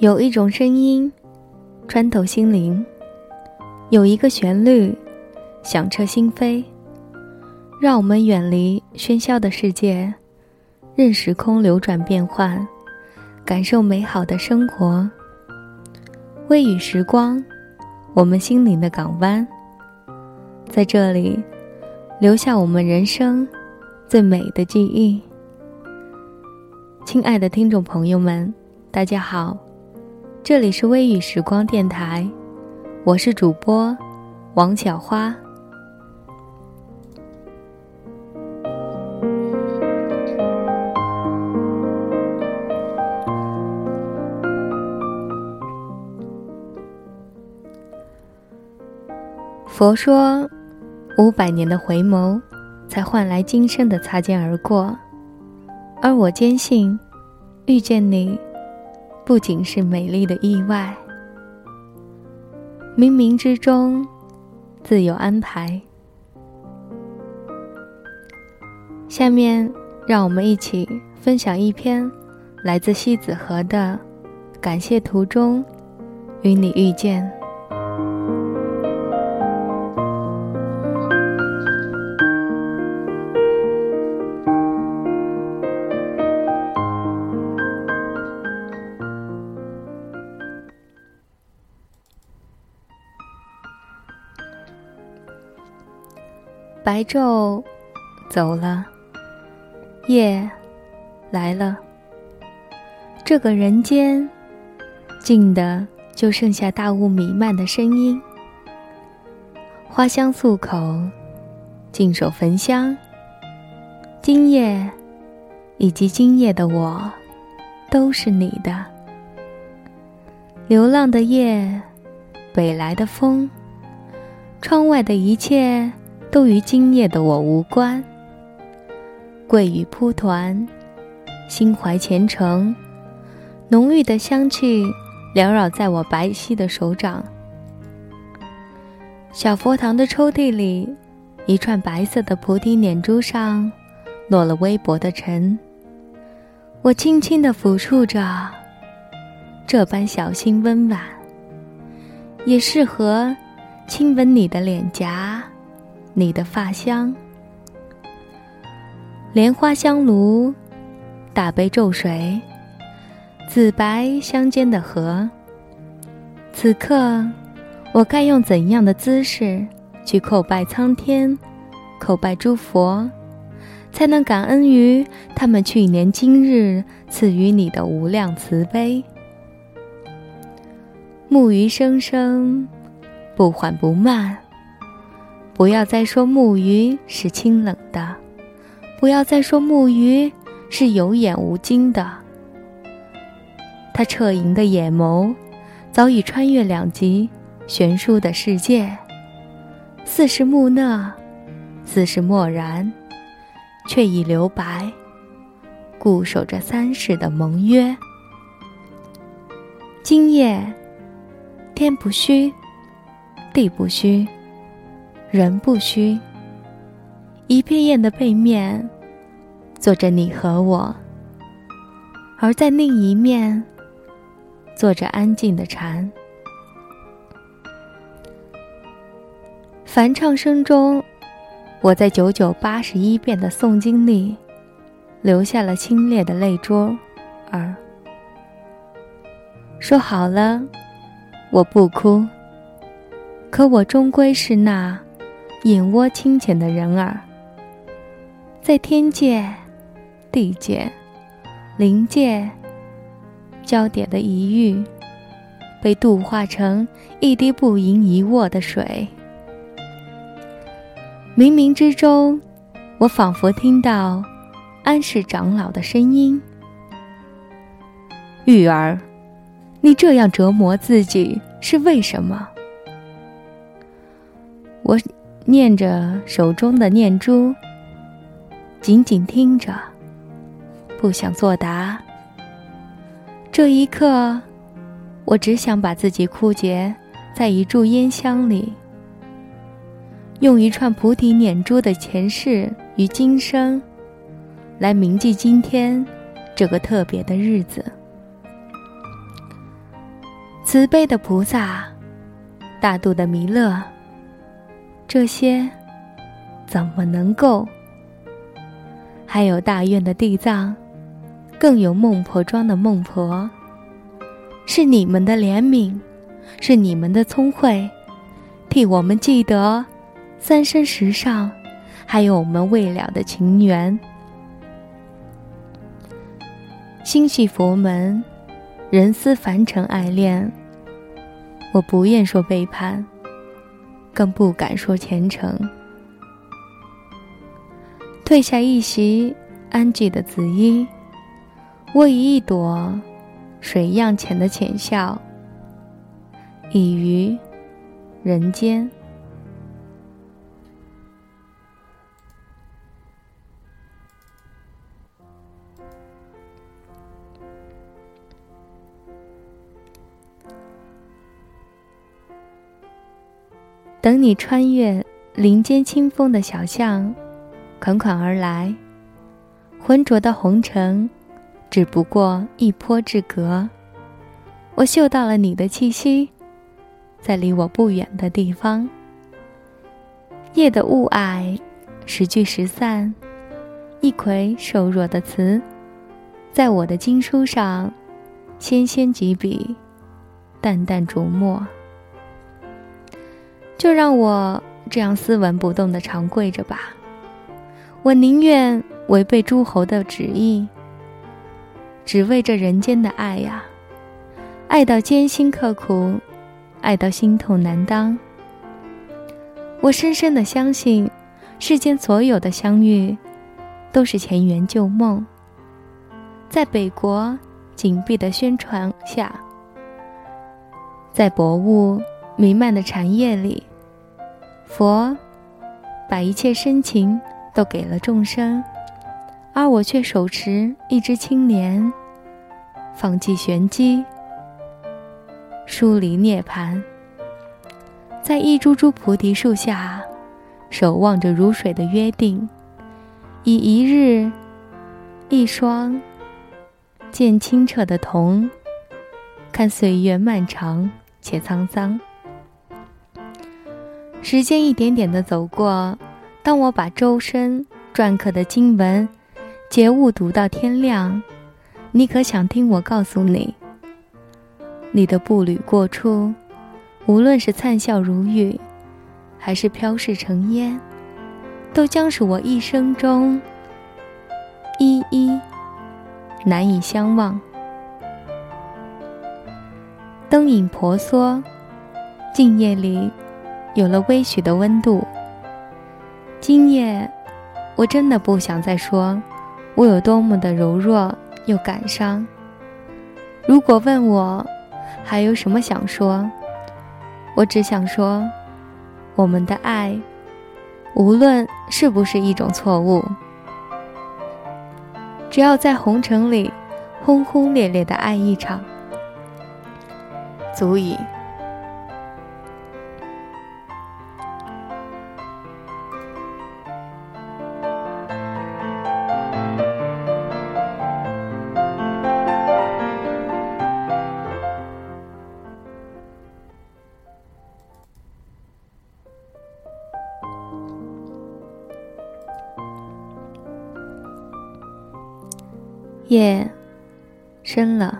有一种声音穿透心灵，有一个旋律响彻心扉，让我们远离喧嚣的世界，任时空流转变换，感受美好的生活。微雨时光，我们心灵的港湾，在这里留下我们人生最美的记忆。亲爱的听众朋友们，大家好。这里是微雨时光电台，我是主播王小花。佛说，五百年的回眸，才换来今生的擦肩而过，而我坚信，遇见你。不仅是美丽的意外，冥冥之中自有安排。下面，让我们一起分享一篇来自西子河的《感谢途中与你遇见》。白昼走了，夜来了。这个人间静的，就剩下大雾弥漫的声音。花香漱口，净手焚香。今夜以及今夜的我，都是你的。流浪的夜，北来的风，窗外的一切。都与今夜的我无关。桂雨铺团，心怀虔诚，浓郁的香气缭绕在我白皙的手掌。小佛堂的抽屉里，一串白色的菩提念珠上落了微薄的尘。我轻轻地抚触着，这般小心温婉，也适合亲吻你的脸颊。你的发香，莲花香炉，大杯咒水，紫白相间的河。此刻，我该用怎样的姿势去叩拜苍天，叩拜诸佛，才能感恩于他们去年今日赐予你的无量慈悲？木鱼声声，不缓不慢。不要再说木鱼是清冷的，不要再说木鱼是有眼无睛的。他彻盈的眼眸，早已穿越两极悬殊的世界，似是木讷，似是漠然，却已留白，固守着三世的盟约。今夜，天不虚，地不虚。人不虚，一片叶的背面，坐着你和我；而在另一面，坐着安静的蝉。梵唱声中，我在九九八十一遍的诵经里，留下了清冽的泪珠儿。说好了，我不哭，可我终归是那。眼窝清浅的人儿，在天界、地界、灵界交叠的一遇，被度化成一滴不盈一握的水。冥冥之中，我仿佛听到安氏长老的声音：“玉儿，你这样折磨自己是为什么？”我。念着手中的念珠，紧紧听着，不想作答。这一刻，我只想把自己枯竭在一炷烟香里，用一串菩提念珠的前世与今生，来铭记今天这个特别的日子。慈悲的菩萨，大度的弥勒，这些怎么能够？还有大院的地藏，更有孟婆庄的孟婆，是你们的怜悯，是你们的聪慧，替我们记得三生石上，还有我们未了的情缘。心系佛门，人思凡尘爱恋。我不愿说背叛，更不敢说前程。褪下一袭安静的紫衣，握一朵水漾浅的浅笑，已于人间。等你穿越林间清风的小巷。款款而来，浑浊的红尘，只不过一坡之隔。我嗅到了你的气息，在离我不远的地方。夜的雾霭，时聚时散。一葵瘦弱的词，在我的经书上，纤纤几笔，淡淡琢磨。就让我这样斯文不动的长跪着吧。我宁愿违背诸侯的旨意，只为这人间的爱呀，爱到艰辛刻苦，爱到心痛难当。我深深的相信，世间所有的相遇，都是前缘旧梦。在北国紧闭的宣传下，在薄雾弥漫的禅夜里，佛把一切深情。都给了众生，而我却手持一支青莲，放弃玄机，疏离涅槃，在一株株菩提树下，守望着如水的约定，以一日一双见清澈的瞳，看岁月漫长且沧桑，时间一点点的走过。当我把周身篆刻的经文节悟读到天亮，你可想听我告诉你，你的步履过处，无论是灿笑如玉，还是飘逝成烟，都将是我一生中一一难以相忘。灯影婆娑，静夜里有了微许的温度。今夜，我真的不想再说，我有多么的柔弱又感伤。如果问我还有什么想说，我只想说，我们的爱，无论是不是一种错误，只要在红尘里轰轰烈烈的爱一场，足以。夜深了，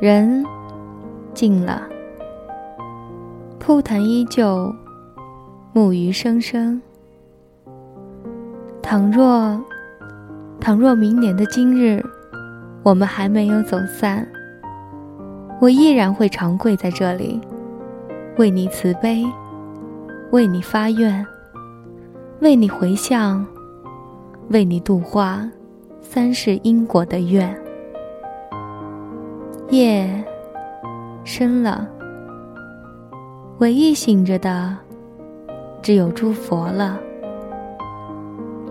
人静了，蒲团依旧，木鱼声声。倘若，倘若明年的今日，我们还没有走散，我依然会长跪在这里，为你慈悲，为你发愿，为你回向，为你度化。三世因果的愿，夜深了，唯一醒着的只有诸佛了。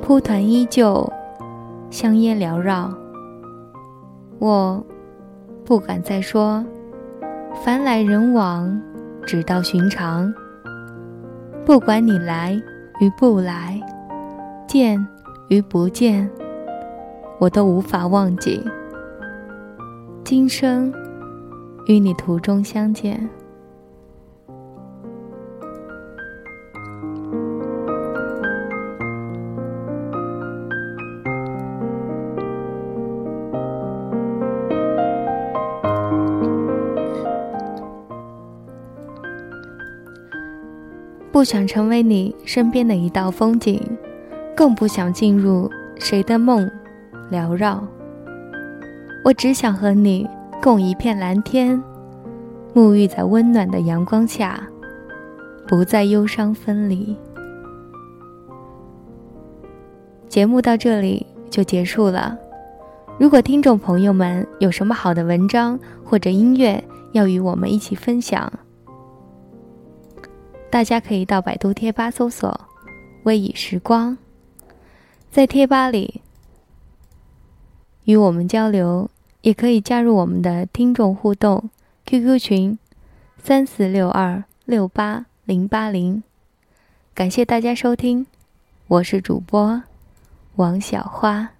蒲团依旧，香烟缭绕。我不敢再说，凡来人往，只道寻常。不管你来与不来，见与不见。我都无法忘记，今生与你途中相见。不想成为你身边的一道风景，更不想进入谁的梦缭绕。我只想和你共一片蓝天，沐浴在温暖的阳光下，不再忧伤分离。节目到这里就结束了。如果听众朋友们有什么好的文章或者音乐要与我们一起分享，大家可以到百度贴吧搜索“微雨时光”，在贴吧里与我们交流，也可以加入我们的听众互动 QQ 群：三四六二六八零八零。感谢大家收听，我是主播王小花。